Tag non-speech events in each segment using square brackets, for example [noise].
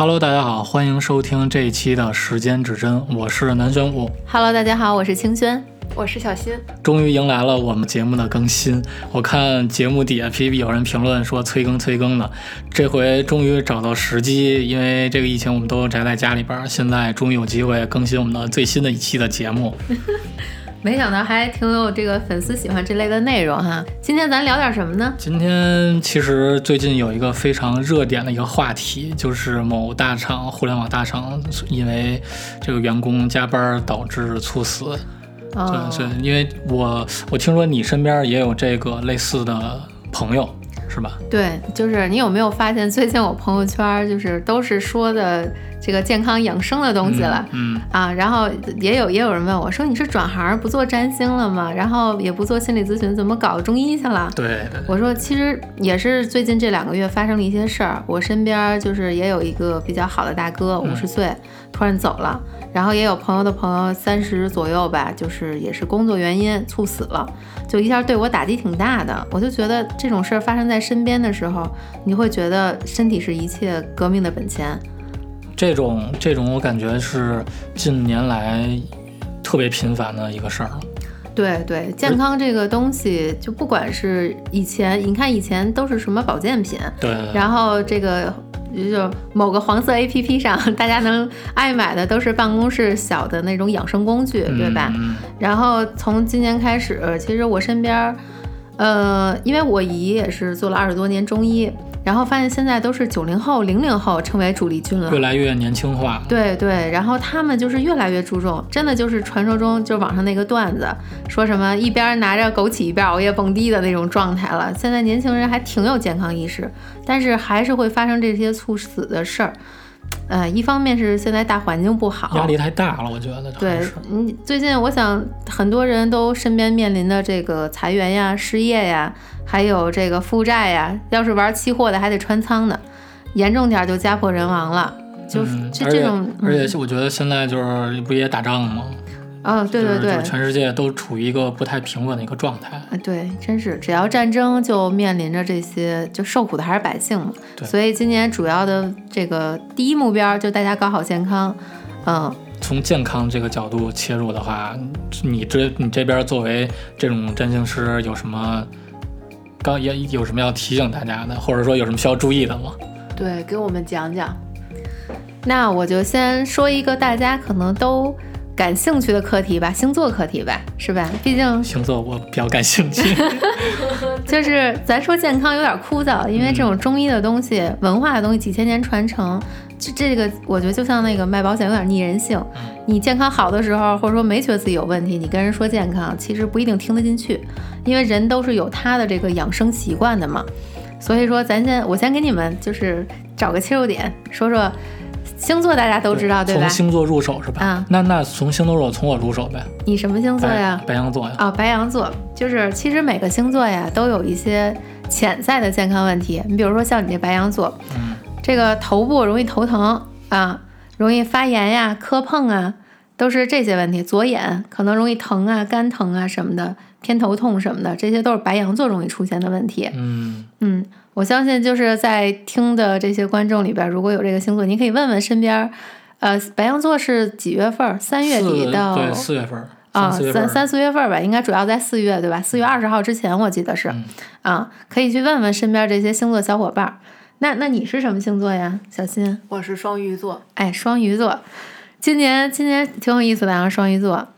Hello，大家好，欢迎收听这一期的时间指针，我是南玄武。Hello，大家好，我是清轩。我是小新，终于迎来了我们节目的更新。我看节目底下 PPT 有人评论说催更催更的，这回终于找到时机，因为这个疫情我们都宅在家里边儿，现在终于有机会更新我们的最新的一期的节目。[laughs] 没想到还挺有这个粉丝喜欢这类的内容哈。今天咱聊点什么呢？今天其实最近有一个非常热点的一个话题，就是某大厂互联网大厂因为这个员工加班导致猝死。哦对，对，因为我我听说你身边也有这个类似的朋友，是吧？对，就是你有没有发现最近我朋友圈就是都是说的这个健康养生的东西了。嗯，啊，然后也有也有人问我说你是转行不做占星了吗？然后也不做心理咨询，怎么搞中医去了？对对对，我说其实也是最近这两个月发生了一些事儿，我身边就是也有一个比较好的大哥，五十岁突然走了，然后也有朋友的朋友三十左右吧，就是也是工作原因猝死了，就一下对我打击挺大的。我就觉得这种事儿发生在身边的时候，你会觉得身体是一切革命的本钱。这种这种我感觉是近年来特别频繁的一个事儿了。对对，健康这个东西，就不管是以前，你看以前都是什么保健品，对然后这个就某个黄色 APP 上，[laughs] 大家能爱买的都是办公室小的那种养生工具，对吧？嗯然后从今年开始，其实我身边儿，呃，因为我姨也是做了二十多年中医，然后发现现在都是九零后、零零后成为主力军了越。来越年轻化。对对，然后他们就是越来越注重，真的就是传说中就网上那个段子，说什么一边拿着枸杞一边熬夜蹦迪的那种状态了。现在年轻人还挺有健康意识，但是还是会发生这些猝死的事儿。呃，一方面是现在大环境不好，压力太大了，我觉得对嗯，最近我想很多人都身边面临的这个裁员呀、失业呀，还有这个负债呀，要是玩期货的还得穿仓呢，严重点儿就家破人亡了。就嗯这这种，而嗯且我觉得现在就是不也打仗吗？哦，对对对就是，全世界都处于一个不太平稳的一个状态。啊，对，真是只要战争就面临着这些，就受苦的还是百姓嘛。对所以今年主要的这个第一目标就大家搞好健康，嗯，从健康这个角度切入的话，你这你这边作为这种占星师有什么刚也有什么要提醒大家的，或者说有什么需要注意的吗？对，给我们讲讲。那我就先说一个大家可能都感兴趣的课题吧，星座课题吧，是吧？毕竟星座我比较感兴趣。[laughs] 就是咱说健康有点枯燥，因为这种中医的东西、文化的东西几千年传承，这这个我觉得就像那个卖保险有点逆人性。你健康好的时候，或者说没觉得自己有问题，你跟人说健康，其实不一定听得进去，因为人都是有他的这个养生习惯的嘛。所以说，咱先我先给你们就是找个切入点，说说星座，大家都知道对吧从？星座入手是吧？啊那那从星座入手，从我入手呗。你什么星座呀？白白羊座呀。啊、白羊座就是，其实每个星座呀都有一些潜在的健康问题。你比如说像你这白羊座，嗯，这个头部容易头疼啊，容易发炎呀、磕碰啊，都是这些问题。左眼可能容易疼啊、肝疼啊什么的，偏头痛什么的，这些都是白羊座容易出现的问题。嗯，嗯，我相信就是在听的这些观众里边，如果有这个星座，你可以问问身边，呃，白羊座是几月份儿？三月底四到对四月份儿，啊，三四月份儿三三四月份儿吧，应该主要在四月，对吧？四月二十号之前，我记得是，嗯啊，可以去问问身边这些星座小伙伴儿。那那你是什么星座呀，小新？我是双鱼座，哎，双鱼座，今年今年挺有意思的啊，双鱼座。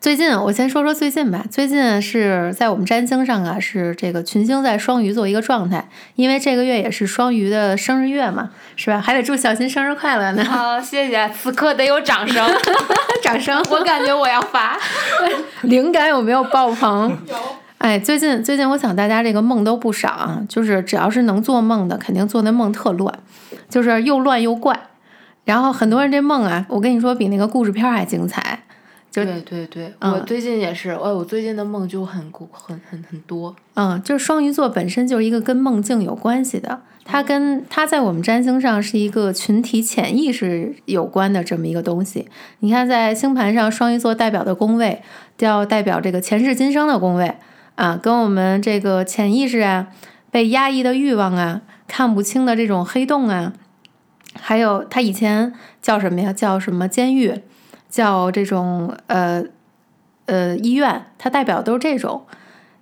最近我先说说最近吧，最近是在我们占星上啊，是这个群星在双鱼座一个状态，因为这个月也是双鱼的生日月嘛，是吧？还得祝小新生日快乐呢，好，谢谢，此刻得有掌声，[laughs] 掌声！我感觉我要发。灵感有没有爆棚？[laughs] 哎，最近最近我想大家这个梦都不少啊，就是只要是能做梦的，肯定做那梦特乱，就是又乱又怪。然后很多人这梦啊，我跟你说比那个故事片儿还精彩。就对对对，嗯我最近也是，哎，我最近的梦就很很很很多。嗯，就是双鱼座本身就是一个跟梦境有关系的，它跟它在我们占星上是一个群体潜意识有关的这么一个东西。你看，在星盘上，双鱼座代表的宫位叫代表这个前世今生的宫位啊，跟我们这个潜意识啊、被压抑的欲望啊、看不清的这种黑洞啊，还有他以前叫什么呀？叫什么监狱？叫这种呃呃医院，它代表都是这种。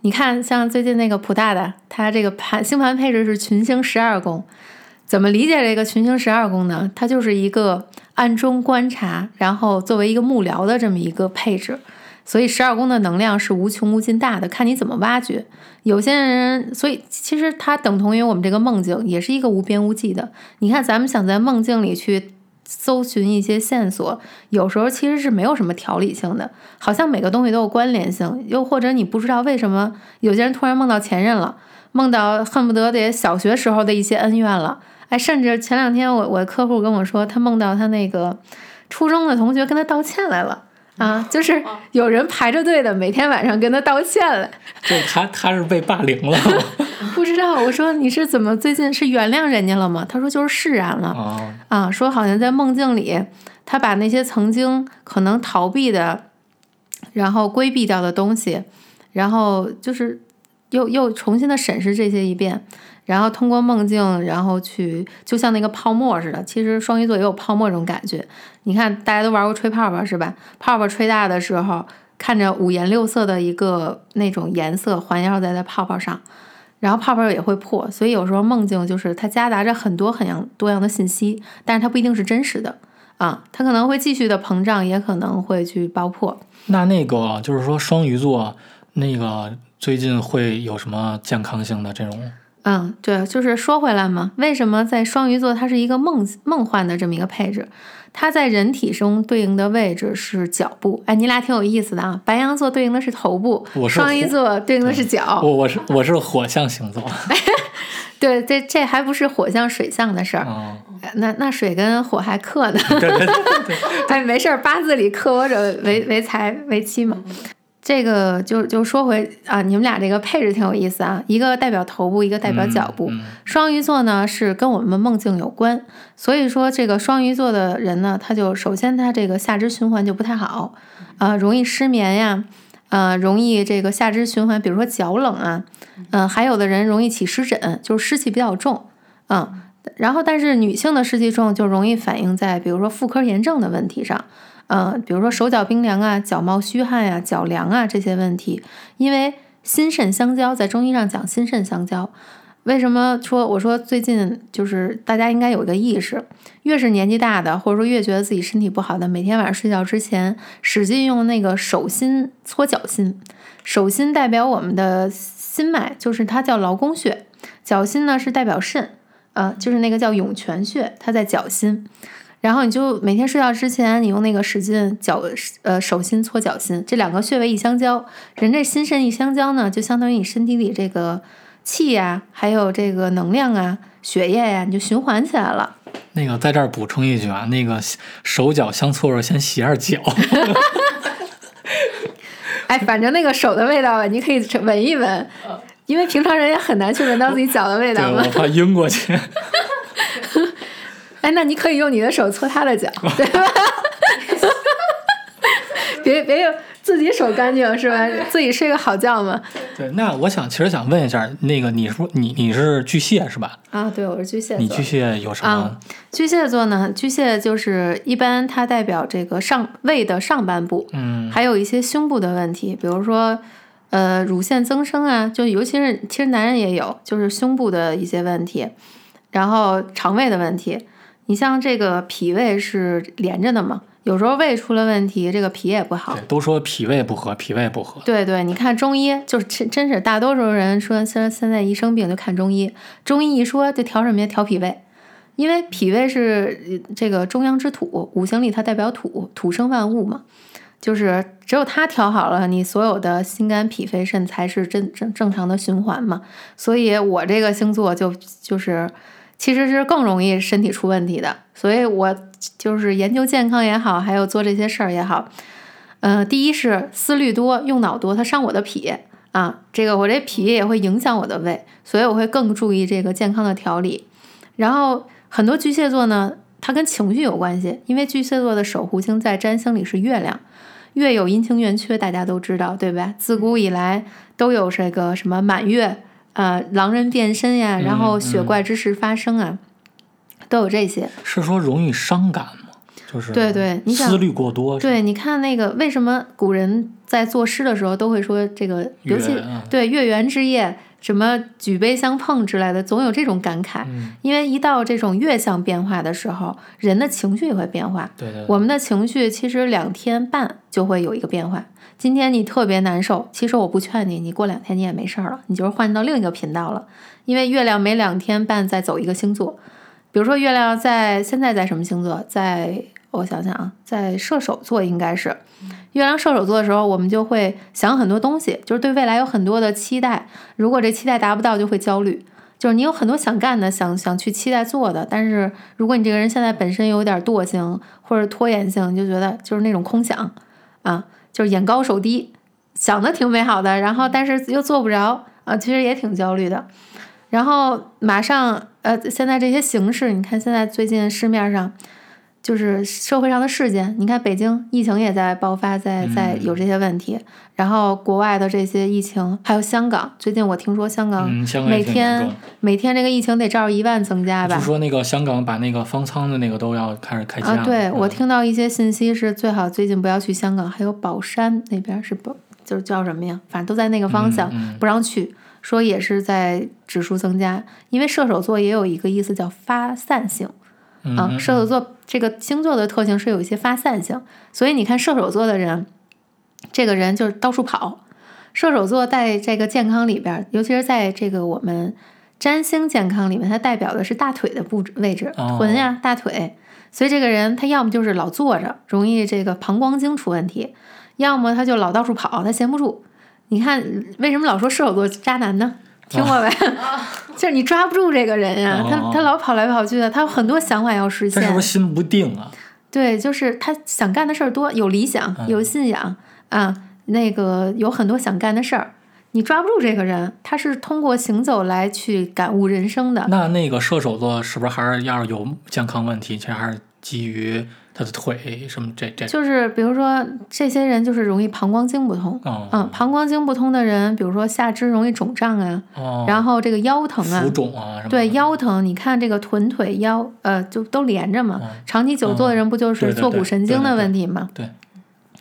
你看，像最近那个普大的，它这个盘星盘配置是群星十二宫。怎么理解这个群星十二宫呢？它就是一个暗中观察，然后作为一个幕僚的这么一个配置。所以十二宫的能量是无穷无尽大的，看你怎么挖掘。有些人，所以其实它等同于我们这个梦境，也是一个无边无际的。你看，咱们想在梦境里去搜寻一些线索，有时候其实是没有什么条理性的，好像每个东西都有关联性。又或者你不知道为什么有些人突然梦到前任了，梦到恨不得得小学时候的一些恩怨了。哎，甚至前两天我我客户跟我说，他梦到他那个初中的同学跟他道歉来了。啊，就是有人排着队的，每天晚上跟他道歉了。就他他是被霸凌了 [laughs] 不知道，我说你是怎么最近是原谅人家了吗？他说就是释然了。啊，说好像在梦境里，他把那些曾经可能逃避的，然后规避掉的东西，然后就是又又重新的审视这些一遍。然后通过梦境，然后去就像那个泡沫似的。其实双鱼座也有泡沫这种感觉。你看，大家都玩过吹泡泡是吧？泡泡吹大的时候，看着五颜六色的一个那种颜色环绕在在泡泡上，然后泡泡也会破。所以有时候梦境就是它夹杂着很多很样多样的信息，但是它不一定是真实的啊，它可能会继续的膨胀，也可能会去爆破。那那个就是说双鱼座那个最近会有什么健康性的这种？嗯，对，就是说回来嘛，为什么在双鱼座它是一个梦梦幻的这么一个配置？它在人体中对应的位置是脚部。哎，你俩挺有意思的啊。白羊座对应的是头部，双鱼座对应的是脚。我我是我是火象星座。[laughs] 对，这这还不是火象水象的事儿。那那水跟火还克呢。对对对。[laughs] 哎，没事儿，八字里克我者为为财为妻嘛。这个就就说回啊，你们俩这个配置挺有意思啊，一个代表头部，一个代表脚部。双鱼座呢是跟我们梦境有关，所以说这个双鱼座的人呢，他就首先他这个下肢循环就不太好啊，容易失眠呀，呃，容易这个下肢循环，比如说脚冷啊，嗯，还有的人容易起湿疹，就是湿气比较重，嗯，然后但是女性的湿气重就容易反映在比如说妇科炎症的问题上。嗯，比如说手脚冰凉啊，脚冒虚汗呀，脚凉啊这些问题，因为心肾相交，在中医上讲心肾相交。为什么说我说最近就是大家应该有一个意识，越是年纪大的，或者说越觉得自己身体不好的，每天晚上睡觉之前使劲用那个手心搓脚心，手心代表我们的心脉，就是它叫劳宫穴；脚心呢是代表肾，呃，就是那个叫涌泉穴，它在脚心。然后你就每天睡觉之前，你用那个使劲脚呃手心搓脚心，这两个穴位一相交，人这心肾一相交呢，就相当于你身体里这个气呀，还有这个能量啊、血液呀，你就循环起来了。那个在这儿补充一句啊，那个手脚相搓着，先洗下脚。[laughs] 哎，反正那个手的味道，你可以闻一闻，因为平常人也很难去闻到自己脚的味道嘛。我怕晕过去。哎，那你可以用你的手搓他的脚，对吧？[laughs] 别别用自己手干净是吧？自己睡个好觉嘛。对，那我想其实想问一下，那个你说你你是巨蟹是吧？啊，对，我是巨蟹。你巨蟹有什么？巨蟹座呢？巨蟹就是一般它代表这个上胃的上半部，嗯，还有一些胸部的问题，比如说呃乳腺增生啊，就尤其是其实男人也有，就是胸部的一些问题，然后肠胃的问题。你像这个脾胃是连着的嘛？有时候胃出了问题，这个脾也不好。都说脾胃不和，脾胃不和。对对，你看中医，就是真真是大多数人说，现现在一生病就看中医。中医一说就调什么呀？调脾胃，因为脾胃是这个中央之土，五行里它代表土，土生万物嘛。就是只有它调好了，你所有的心肝脾肺肾才是正正正常的循环嘛。所以我这个星座就就是。其实是更容易身体出问题的，所以我就是研究健康也好，还有做这些事儿也好，嗯，第一是思虑多，用脑多，它伤我的脾啊，这个我这脾也会影响我的胃，所以我会更注意这个健康的调理。然后很多巨蟹座呢，它跟情绪有关系，因为巨蟹座的守护星在占星里是月亮，月有阴晴圆缺，大家都知道，对吧？自古以来都有这个什么满月。呃，狼人变身呀，然后雪怪之事发生啊，都有这些。是说容易伤感吗？就是对对你想思虑过多，对，你看那个为什么古人在作诗的时候都会说这个，尤其对月圆之夜，什么举杯相碰之类的，总有这种感慨。嗯，因为一到这种月相变化的时候，人的情绪也会变化。对对，我们的情绪其实两天半就会有一个变化。今天你特别难受，其实我不劝你，你过两天你也没事儿了，你就是换到另一个频道了。因为月亮每两天半在走一个星座，比如说月亮在现在在什么星座？在我想想啊，在射手座应该是。月亮射手座的时候，我们就会想很多东西，就是对未来有很多的期待。如果这期待达不到，就会焦虑。就是你有很多想干的，想想去期待做的，但是如果你这个人现在本身有点惰性或者拖延性，你就觉得就是那种空想啊，就是眼高手低，想的挺美好的，然后但是又做不着啊，其实也挺焦虑的。然后马上呃，现在这些形式，你看现在最近市面上就是社会上的事件，你看北京疫情也在爆发，在在有这些问题，然后国外的这些疫情，还有香港，最近我听说香港嗯，香港每天重。每天这个疫情得照一万增加吧就？说那个香港把那个方舱的那个都要开始开价啊，了对我嗯听到一些信息是最好最近不要去香港，还有宝山那边是宝，就是叫什么呀？反正都在那个方向，不让去。说也是在指数增加，因为射手座也有一个意思叫发散性嗯射手座这个星座的特性是有一些发散性，所以你看射手座的人，这个人就是到处跑。射手座在这个健康里边儿，尤其是在这个我们占星健康里面，它代表的是大腿的部位置，哦臀呀、大腿。所以这个人他要么就是老坐着，容易这个膀胱经出问题；要么他就老到处跑，他闲不住。你看为什么老说射手座渣男呢？听过没？[laughs] 就是你抓不住这个人呀、哦他他老跑来跑去的，他有很多想法要实现他是不。是心不定啊？对，就是他想干的事儿多，有理想，嗯有信仰啊，那个有很多想干的事儿。你抓不住这个人，他是通过行走来去感悟人生的。那那个射手座是不是还是要是有健康问题，其实还是基于他的腿什么这这就是比如说，这些人就是容易膀胱经不通。哦嗯，膀胱经不通的人，比如说下肢容易肿胀啊，哦，然后这个腰疼啊浮，肿啊对腰疼，你看这个臀腿腰，呃，就都连着嘛。嗯长期久坐的人不就是坐骨神经的问题吗？对，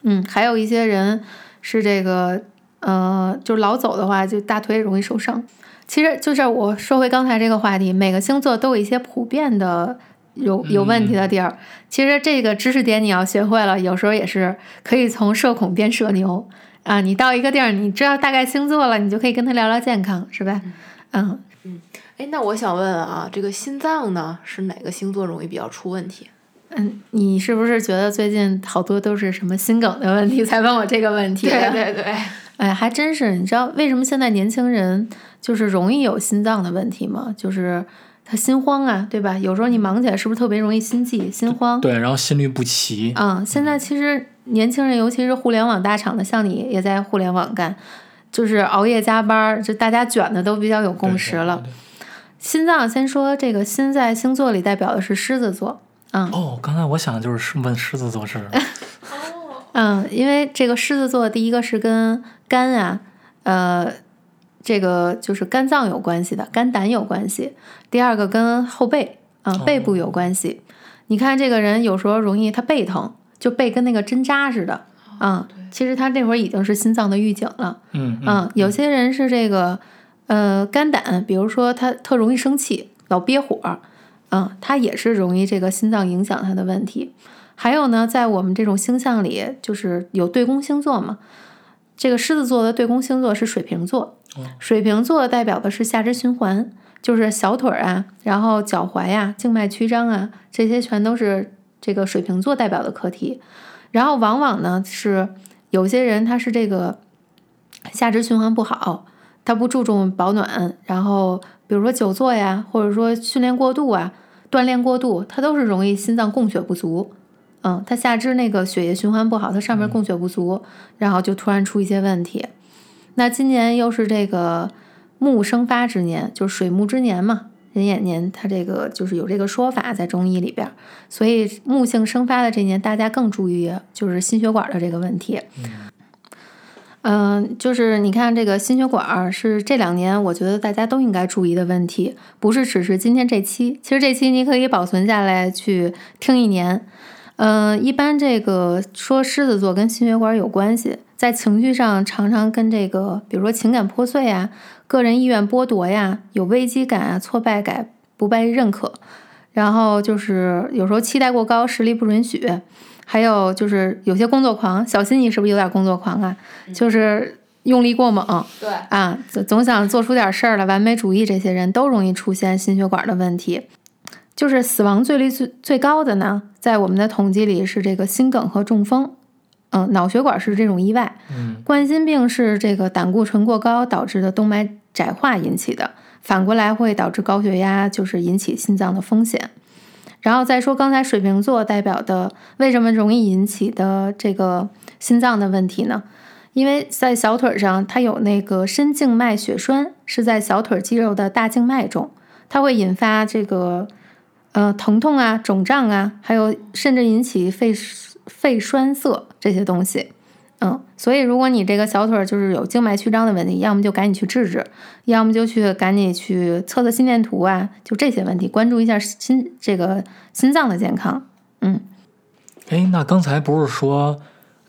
嗯，还有一些人是这个，呃，就老走的话，就大腿容易受伤。其实就是我说回刚才这个话题，每个星座都有一些普遍的有有问题的地儿。其实这个知识点你要学会了，有时候也是可以从社恐变社牛啊。你到一个地儿，你知道大概星座了，你就可以跟他聊聊健康，是吧？嗯嗯，哎，那我想问问啊，这个心脏呢，是哪个星座容易比较出问题？嗯，你是不是觉得最近好多都是什么心梗的问题才问我这个问题？对对对，哎，还真是，你知道为什么现在年轻人就是容易有心脏的问题吗？就是他心慌啊，对吧？有时候你忙起来是不是特别容易心悸、心慌？对，然后心律不齐，嗯，现在其实年轻人，尤其是互联网大厂的，像你也在互联网干，就是熬夜加班儿，就大家卷的都比较有共对识了。。对对对心脏先说这个心在星座里代表的是狮子座，嗯哦，刚才我想就是是问狮子座是 [laughs] 嗯，因为这个狮子座第一个是跟肝啊，呃，这个就是肝脏有关系的，肝胆有关系。第二个跟后背，啊、背部有关系。你看这个人有时候容易他背疼，就背跟那个针扎似的，嗯，其实他这会儿已经是心脏的预警了。嗯嗯，有些人是这个呃肝胆，比如说他特容易生气，老憋火儿，嗯，他也是容易这个心脏影响他的问题。还有呢，在我们这种星象里，就是有对宫星座嘛。这个狮子座的对宫星座是水瓶座，水瓶座代表的是下肢循环，就是小腿儿啊，然后脚踝呀、静脉曲张啊，这些全都是这个水瓶座代表的课题。然后往往呢是有些人他是这个下肢循环不好，他不注重保暖，然后比如说久坐呀，或者说训练过度啊、锻炼过度，他都是容易心脏供血不足。嗯，他下肢那个血液循环不好，它上面供血不足，然后就突然出一些问题。那今年又是这个木生发之年，就是水木之年嘛，人眼年，它这个就是有这个说法在中医里边儿，所以木性生发的这年，大家更注意就是心血管的这个问题。嗯，就是你看这个心血管儿是这两年我觉得大家都应该注意的问题，不是只是今天这期。其实这期你可以保存下来去听一年。嗯，一般这个说狮子座跟心血管有关系，在情绪上常常跟这个，比如说情感破碎呀、个人意愿剥夺呀、有危机感啊、挫败感、不被认可，然后就是有时候期待过高，实力不允许。还有就是有些工作狂，小心你是不是有点工作狂啊？就是用力过猛，对啊，总总想做出点事儿来，完美主义这些人都容易出现心血管的问题。就是死亡最率最最高的呢，在我们的统计里是这个心梗和中风，嗯，脑血管是这种意外，嗯，冠心病是这个胆固醇过高导致的动脉窄化引起的，反过来会导致高血压，就是引起心脏的风险。然后再说刚才水瓶座代表的为什么容易引起的这个心脏的问题呢？因为在小腿上它有那个深静脉血栓，是在小腿肌肉的大静脉中，它会引发这个呃疼痛啊、肿胀啊，还有甚至引起肺肺栓塞这些东西。嗯，所以如果你这个小腿就是有静脉曲张的问题，要么就赶紧去治治，要么就去赶紧去测测心电图啊，就这些问题，关注一下心这个心脏的健康。嗯，哎，那刚才不是说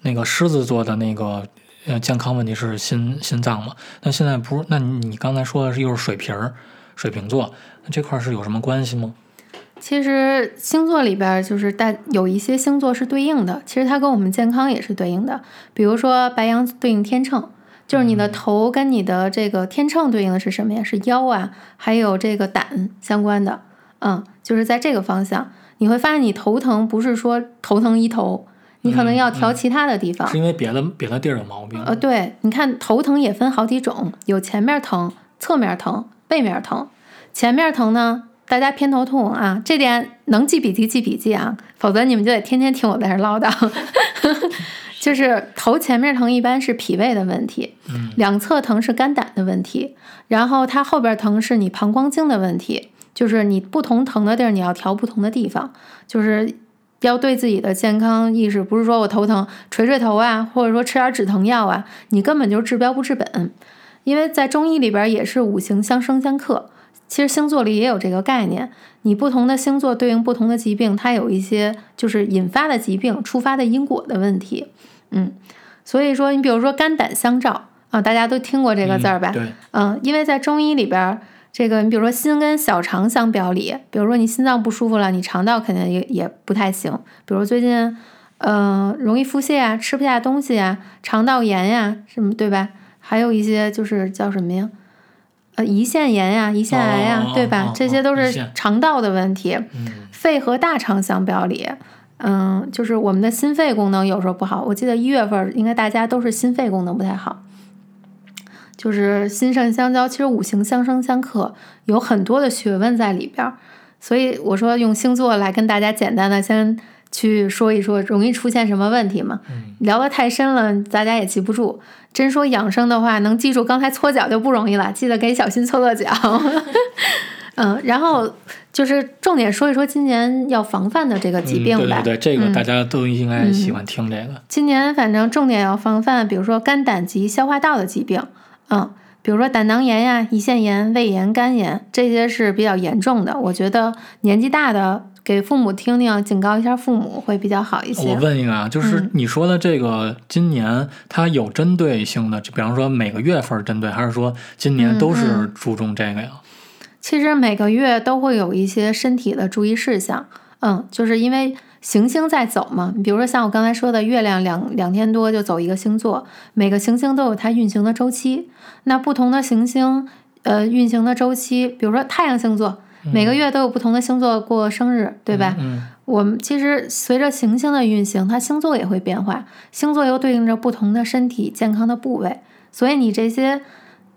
那个狮子座的那个呃健康问题是心心脏吗？那现在不是？那你你刚才说的是又是水瓶儿，水瓶座，那这块是有什么关系吗？其实星座里边就是大有一些星座是对应的，其实它跟我们健康也是对应的。比如说白羊对应天秤，就是你的头跟你的这个天秤对应的是什么呀？是腰啊，还有这个胆相关的。嗯，就是在这个方向，你会发现你头疼不是说头疼一头，你可能要调其他的地方。是因为别的别的地儿有毛病？呃，对，你看头疼也分好几种，有前面疼、侧面疼、背面疼。前面疼呢？大家偏头痛啊，这点能记笔记记笔记啊，否则你们就得天天听我在这唠叨。[laughs] 就是头前面疼一般是脾胃的问题，两侧疼是肝胆的问题，然后它后边疼是你膀胱经的问题，就是你不同疼的地儿你要调不同的地方，就是要对自己的健康意识，不是说我头疼捶捶头啊，或者说吃点止疼药啊，你根本就治标不治本，因为在中医里边也是五行相生相克。其实星座里也有这个概念，你不同的星座对应不同的疾病，它有一些就是引发的疾病、触发的因果的问题。嗯，所以说你比如说肝胆相照啊，大家都听过这个字儿吧？对，嗯，因为在中医里边，这个你比如说心跟小肠相表里，比如说你心脏不舒服了，你肠道肯定也也不太行。比如最近，嗯，容易腹泻啊，吃不下东西啊，肠道炎呀，什么对吧？还有一些就是叫什么呀？呃，胰腺炎呀，胰腺癌呀，对吧？这些都是肠道的问题。肺和大肠相表里，嗯，就是我们的心肺功能有时候不好。我记得一月份应该大家都是心肺功能不太好，就是心肾相交。其实五行相生相克，有很多的学问在里边。所以我说用星座来跟大家简单的先。去说一说容易出现什么问题吗？聊得太深了，大家也记不住。真说养生的话，能记住刚才搓脚就不容易了。记得给小新搓搓脚。[laughs] 嗯，然后就是重点说一说今年要防范的这个疾病吧。对对对，这个大家都应该喜欢听这个。今年反正重点要防范，比如说肝胆及消化道的疾病。嗯，比如说胆囊炎呀、胰腺炎、胃炎、肝炎，这些是比较严重的。我觉得年纪大的。给父母听听，警告一下父母会比较好一些。我问一个啊，就是你说的这个，今年它有针对性的，就比方说每个月份针对，还是说今年都是注重这个呀？其实每个月都会有一些身体的注意事项。嗯，就是因为行星在走嘛。比如说像我刚才说的，月亮两两天多就走一个星座，每个行星都有它运行的周期。那不同的行星，呃，运行的周期，比如说太阳星座。每个月都有不同的星座过生日，对吧？嗯，我们其实随着行星的运行，它星座也会变化，星座又对应着不同的身体健康的部位，所以你这些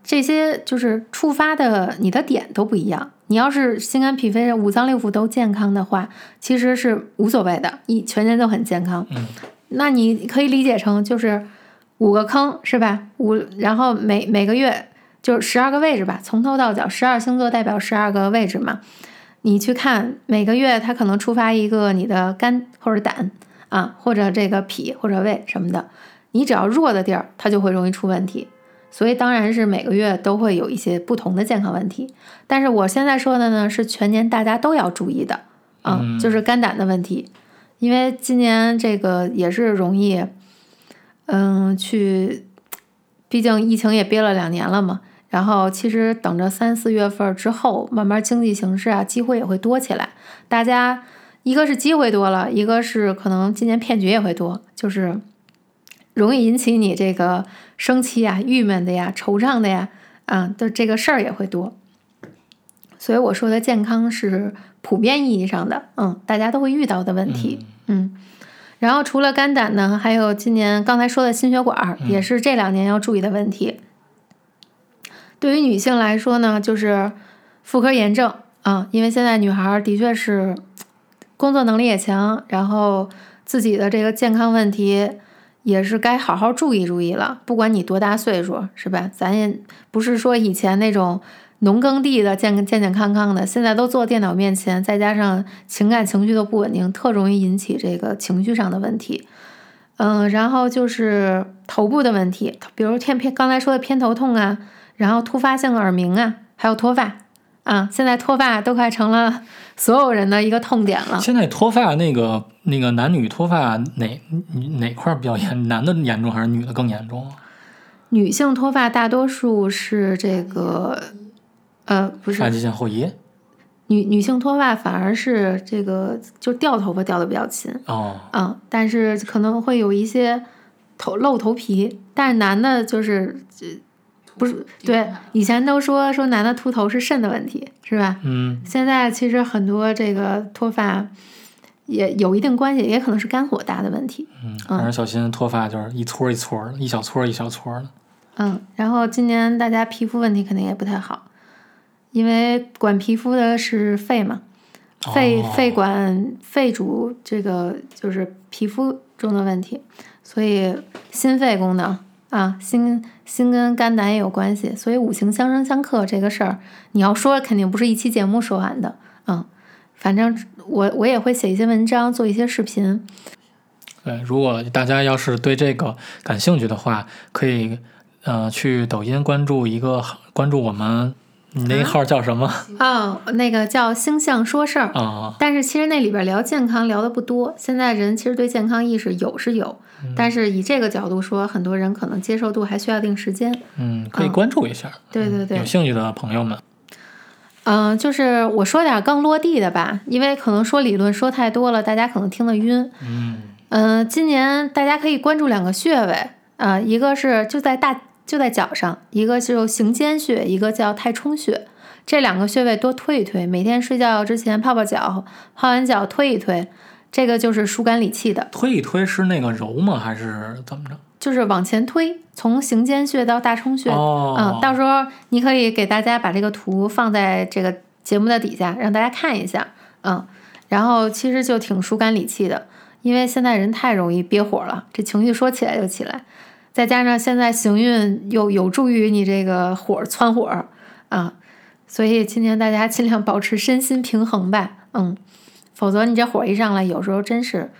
这些就是触发的你的点都不一样。你要是心肝脾肺五脏六腑都健康的话，其实是无所谓的，一全人都很健康。嗯，那你可以理解成就是五个坑是吧？五，然后每每个月。就是十二个位置吧，从头到脚，十二星座代表十二个位置嘛。你去看每个月，它可能触发一个你的肝或者胆啊，或者这个脾或者胃什么的。你只要弱的地儿，它就会容易出问题。所以当然是每个月都会有一些不同的健康问题。但是我现在说的呢，是全年大家都要注意的啊，嗯就是肝胆的问题。因为今年这个也是容易，嗯，去，毕竟疫情也憋了两年了嘛。然后其实等着三四月份之后，慢慢经济形势啊，机会也会多起来。大家一个是机会多了，一个是可能今年骗局也会多，就是容易引起你这个生气啊、郁闷的呀、惆怅的呀，啊，的这个事儿也会多。所以我说的健康是普遍意义上的，嗯，大家都会遇到的问题，嗯。然后除了肝胆呢，还有今年刚才说的心血管儿，也是这两年要注意的问题。对于女性来说呢，就是妇科炎症啊，因为现在女孩的确是工作能力也强，然后自己的这个健康问题也是该好好注意注意了。不管你多大岁数，是吧？咱也不是说以前那种农耕地的健健健康康的，现在都坐电脑面前，再加上情感情绪都不稳定，特容易引起这个情绪上的问题。嗯，然后就是头部的问题，比如偏偏刚才说的偏头痛啊，然后突发性耳鸣啊，还有脱发啊，现在脱发都快成了所有人的一个痛点了。现在脱发那个那个男女脱发哪哪块儿比较严？男的严重还是女的更严重啊？女性脱发大多数是这个，呃，不是发际线后移女女性脱发反而是这个就掉头发掉的比较勤，哦，嗯，但是可能会有一些头露头皮，但是男的就是这不是对，以前都说说男的秃头是肾的问题，是吧？嗯，现在其实很多这个脱发也有一定关系，也可能是肝火大的问题。嗯，反正小心脱发，就是一撮一撮的，一小撮一小撮的。嗯，然后今年大家皮肤问题肯定也不太好，因为管皮肤的是肺嘛，肺、哦肺管肺主这个就是皮肤中的问题，所以心肺功能啊，心心跟肝胆也有关系，所以五行相生相克这个事儿，你要说肯定不是一期节目说完的，嗯，反正我我也会写一些文章，做一些视频，对，如果大家要是对这个感兴趣的话，可以呃去抖音关注一个关注我们，你那个号叫什么哦，那个叫星象说事儿，啊？但是其实那里边聊健康聊的不多，现在人其实对健康意识有是有，但是以这个角度说，很多人可能接受度还需要一定时间。嗯，可以关注一下。对对对有，兴趣的朋友们，嗯、就是我说点更落地的吧，因为可能说理论说太多了，大家可能听得晕。嗯嗯、今年大家可以关注两个穴位，啊、一个是就在大就在脚上，一个是行间穴，一个叫太冲穴。这两个穴位多推一推，每天睡觉之前泡泡脚，泡完脚推一推，这个就是疏肝理气的。推一推是那个揉吗？还是怎么着？就是往前推，从行间穴到大冲穴。哦，嗯，到时候你可以给大家把这个图放在这个节目的底下，让大家看一下。嗯，然后其实就挺疏肝理气的，因为现在人太容易憋火了，这情绪说起来就起来，再加上现在行运又有助于你这个火窜火儿啊，所以今天大家尽量保持身心平衡吧。嗯，否则你这火一上来，有时候真是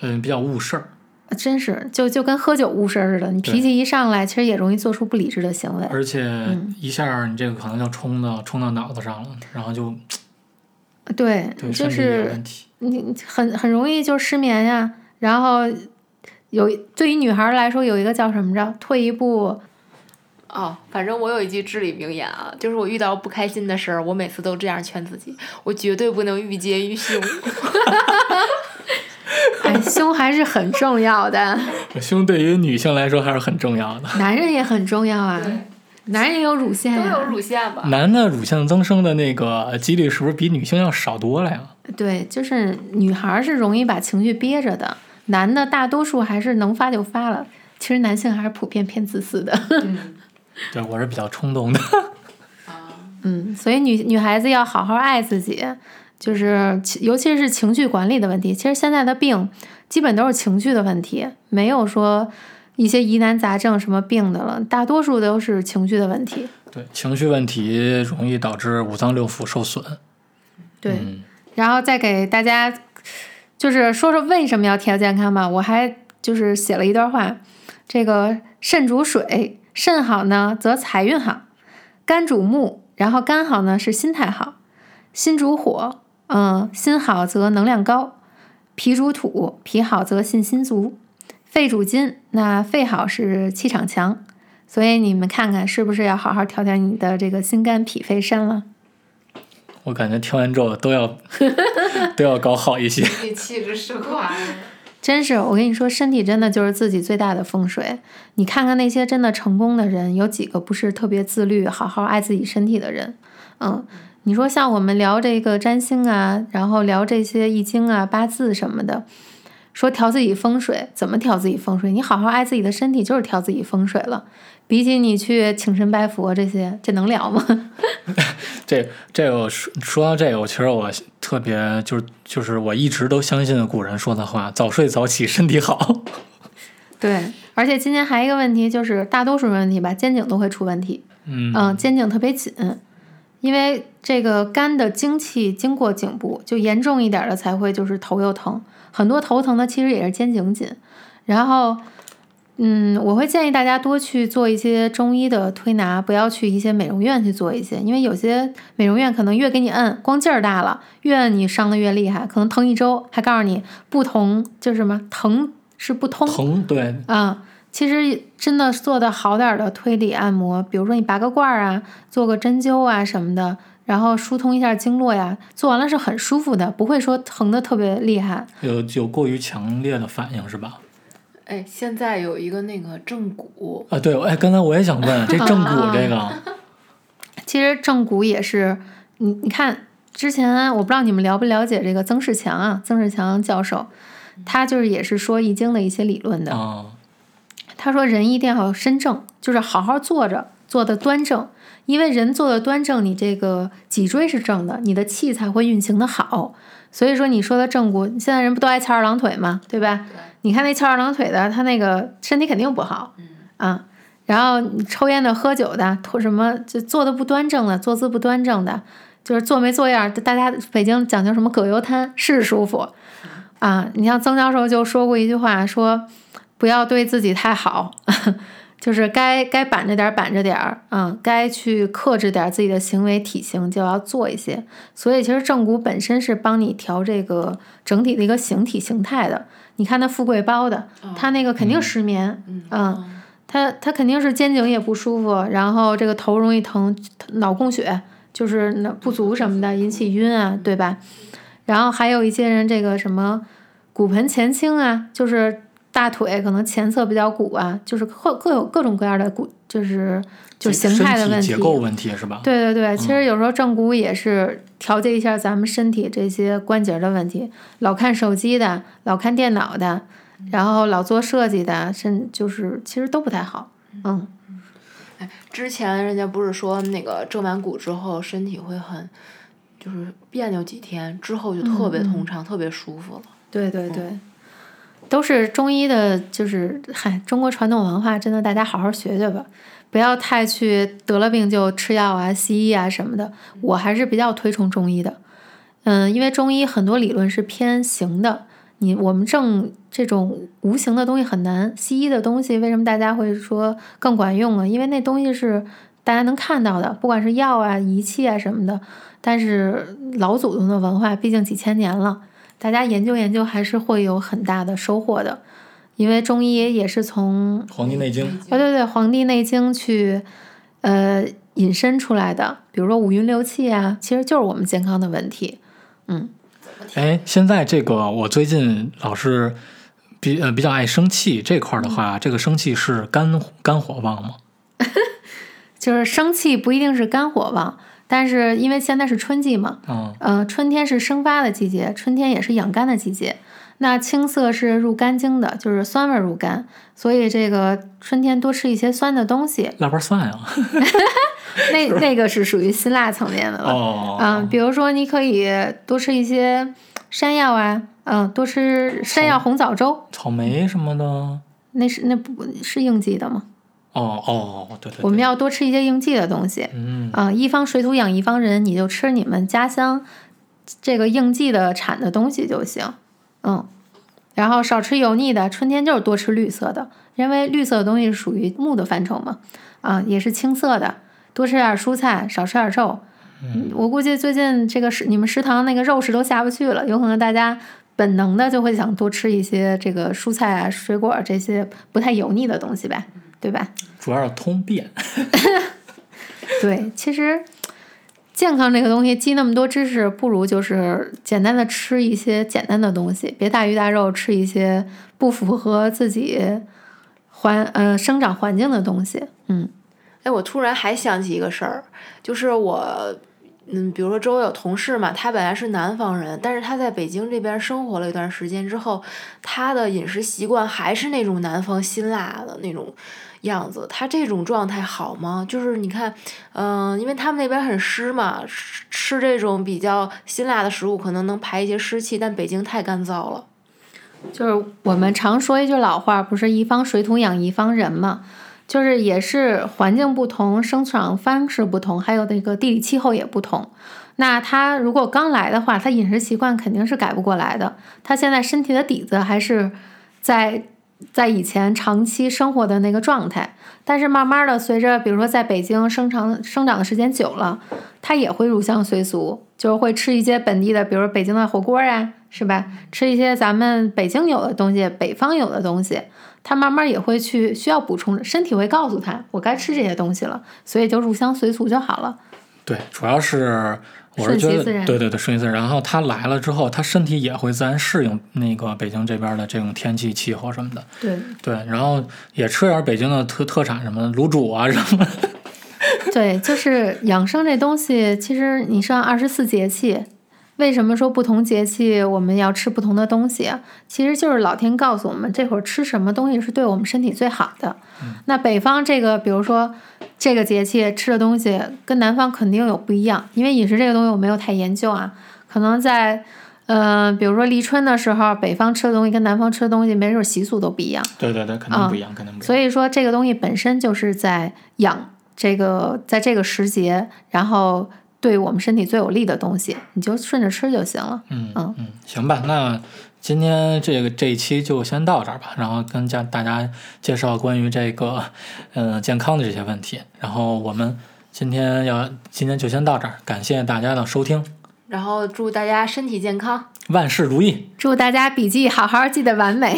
嗯，比较误事儿，真是就就跟喝酒误事儿似的，你脾气一上来，其实也容易做出不理智的行为。而且嗯一下你这个可能就冲到冲到脑子上了，然后就对，就是。你很很容易就失眠呀。然后有对于女孩儿来说，有一个叫什么着？退一步，哦，反正我有一句至理名言啊，就是我遇到不开心的事儿，我每次都这样劝自己，我绝对不能郁结于胸。[laughs] 哎，胸还是很重要的，[laughs] 胸对于女性来说还是很重要的。男人也很重要啊。男人也有乳腺都、有乳腺吧？男的乳腺增生的那个几率是不是比女性要少多了呀？对，就是女孩儿是容易把情绪憋着的，男的大多数还是能发就发了。其实男性还是普遍偏自私的。[laughs] 对，我是比较冲动的。[laughs] 嗯，所以女女孩子要好好爱自己，就是尤其是情绪管理的问题。其实现在的病基本都是情绪的问题，没有说一些疑难杂症什么病的了，大多数都是情绪的问题。对，情绪问题容易导致五脏六腑受损。对，嗯然后再给大家就是说说为什么要提到健康吧。我还就是写了一段话，这个肾主水，肾好呢则财运好；肝主木，然后肝好呢是心态好；心主火，嗯，心好则能量高；脾主土，脾好则信心足；肺主金，那肺好是气场强。所以你们看看是不是要好好调调你的这个心肝脾肺肾了？我感觉听完之后都要 [laughs] 都要搞好一些。你气质是垮真是，我跟你说，身体真的就是自己最大的风水。你看看那些真的成功的人，有几个不是特别自律、好好爱自己身体的人？嗯，你说像我们聊这个占星啊，然后聊这些易经啊、八字什么的，说调自己风水，怎么调自己风水？你好好爱自己的身体，就是调自己风水了。比起你去请神拜佛这些，这能聊吗？这这个说说到这个，我其实我特别就是就是我一直都相信古人说的话：早睡早起身体好。[laughs] 对，而且今年还一个问题就是，大多数问题吧，肩颈都会出问题。嗯嗯，肩颈特别紧，因为这个肝的精气经过颈部，就严重一点的才会就是头又疼，很多头疼的其实也是肩颈紧。然后，嗯，我会建议大家多去做一些中医的推拿，不要去一些美容院去做一些，因为有些美容院可能越给你摁，光劲儿大了，越摁你伤的越厉害，可能疼一周，还告诉你不同就是什么疼是不通，疼对，啊，其实真的做的好点儿的推理按摩，比如说你拔个罐儿啊，做个针灸啊什么的，然后疏通一下经络呀，做完了是很舒服的，不会说疼的特别厉害。有有过于强烈的反应是吧？哎，现在有一个那个正骨，啊，对，哎，刚才我也想问，这正骨这个，[laughs] 其实正骨也是，你你看之前我不知道你们了不了解这个曾仕强啊，曾仕强教授，他就是也是说易经的一些理论的。啊，他说人一定要身正，就是好好坐着，坐的端正。因为人坐的端正，你这个脊椎是正的，你的气才会运行的好。所以说你说的正骨，现在人不都爱翘二郎腿吗？对吧？你看那翘二郎腿的，他那个身体肯定不好。啊，然后抽烟的、喝酒的、或什么就坐的不端正的、坐姿不端正的，就是坐没坐样，大家北京讲究什么葛优瘫是舒服啊。你像曾教授就说过一句话，说不要对自己太好，就是该该板着点儿板着点儿，嗯，该去克制点儿自己的行为体型就要做一些。所以其实正骨本身是帮你调这个整体的一个形体形态的。你看那富贵包的，他那个肯定失眠，嗯。他他肯定是肩颈也不舒服，然后这个头容易疼，脑供血就是那不足什么的引起晕啊，对吧？然后还有一些人这个什么骨盆前倾啊，就是大腿可能前侧比较鼓啊，就是各各有各种各样的骨，就是就是形态的问题。结构问题是吧？对对对，其实有时候正骨也是调节一下咱们身体这些关节的问题。老看手机的，老看电脑的。然后老做设计的，甚就是其实都不太好，嗯。哎，之前人家不是说那个正完骨之后身体会很，就是别扭几天之后就特别通畅、特别舒服了。对对对，都是中医的，就是嗨，中国传统文化真的大家好好学学吧，不要太去得了病就吃药啊、西医啊什么的。我还是比较推崇中医的，嗯，因为中医很多理论是偏形的。你我们正这种无形的东西很难，西医的东西为什么大家会说更管用啊？因为那东西是大家能看到的，不管是药啊、仪器啊什么的。但是老祖宗的文化毕竟几千年了，大家研究研究还是会有很大的收获的。因为中医也是从《黄帝内经》啊，对对，《黄帝内经》去呃引申出来的，比如说五运六气啊，其实就是我们健康的问题，嗯。哎，现在这个我最近老是比呃比较爱生气这块儿的话，这个生气是肝肝火旺吗？[laughs] 就是生气不一定是肝火旺，但是因为现在是春季嘛，嗯，呃，春天是生发的季节，春天也是养肝的季节。那青色是入肝经的，就是酸味入肝，所以这个春天多吃一些酸的东西。腊八蒜啊，[laughs] 那那个是属于辛辣层面的了。哦，嗯，比如说你可以多吃一些山药啊，嗯，多吃山药红枣粥。草莓什么的，那是那不是应季的吗？哦哦，对对，我们要多吃一些应季的东西。嗯，啊，一方水土养一方人，你就吃你们家乡这个应季的产的东西就行。嗯，然后少吃油腻的，春天就是多吃绿色的，因为绿色的东西是属于木的范畴嘛，啊，也是青色的，多吃点蔬菜，少吃点肉。嗯，我估计最近这个食你们食堂那个肉食都下不去了，有可能大家本能的就会想多吃一些这个蔬菜啊、水果这些不太油腻的东西呗，对吧？主要是通便。[laughs] 对，其实健康这个东西记那么多知识，不如就是简单的吃一些简单的东西，别大鱼大肉，吃一些不符合自己环呃生长环境的东西。嗯，哎，我突然还想起一个事儿，就是我，嗯，比如说周围有同事嘛，他本来是南方人，但是他在北京这边生活了一段时间之后，他的饮食习惯还是那种南方辛辣的那种样子。他这种状态好吗？就是你看，嗯、因为他们那边很湿嘛，吃吃这种比较辛辣的食物可能能排一些湿气，但北京太干燥了。就是我们常说一句老话，不是一方水土养一方人嘛，就是也是环境不同，生长方式不同，还有那个地理气候也不同。那他如果刚来的话，他饮食习惯肯定是改不过来的。他现在身体的底子还是在在以前长期生活的那个状态，但是慢慢的随着比如说在北京生长生长的时间久了，他也会入乡随俗，就是会吃一些本地的，比如北京的火锅啊，是吧？吃一些咱们北京有的东西，北方有的东西，他慢慢也会去需要补充，身体会告诉他我该吃这些东西了，所以就入乡随俗就好了。对，主要是我是觉得对对对，顺其自然。然后他来了之后，他身体也会自然适应那个北京这边的这种天气、气候什么的。对对，然后也吃点北京的特特产什么的，卤煮啊什么的。[laughs] 对，就是养生这东西，其实你上二十四节气。为什么说不同节气我们要吃不同的东西啊？其实就是老天告诉我们，这会儿吃什么东西是对我们身体最好的。那北方这个，比如说这个节气吃的东西，跟南方肯定有不一样，因为饮食这个东西我没有太研究啊。可能在，呃，比如说立春的时候，北方吃的东西跟南方吃的东西，没准习俗都不一样。对对对，肯定不一样，肯定不一样。所以说，这个东西本身就是在养这个，在这个时节，然后对我们身体最有利的东西，你就顺着吃就行了。嗯嗯嗯，行吧，那今天这个这一期就先到这儿吧，然后跟家大家介绍关于这个呃健康的这些问题，然后我们今天要今天就先到这儿，感谢大家的收听，然后祝大家身体健康。万事如意。祝大家笔记好好记得完美，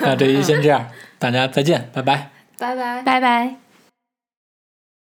那这一先这样，[laughs] 大家再见，拜拜。拜拜。拜拜。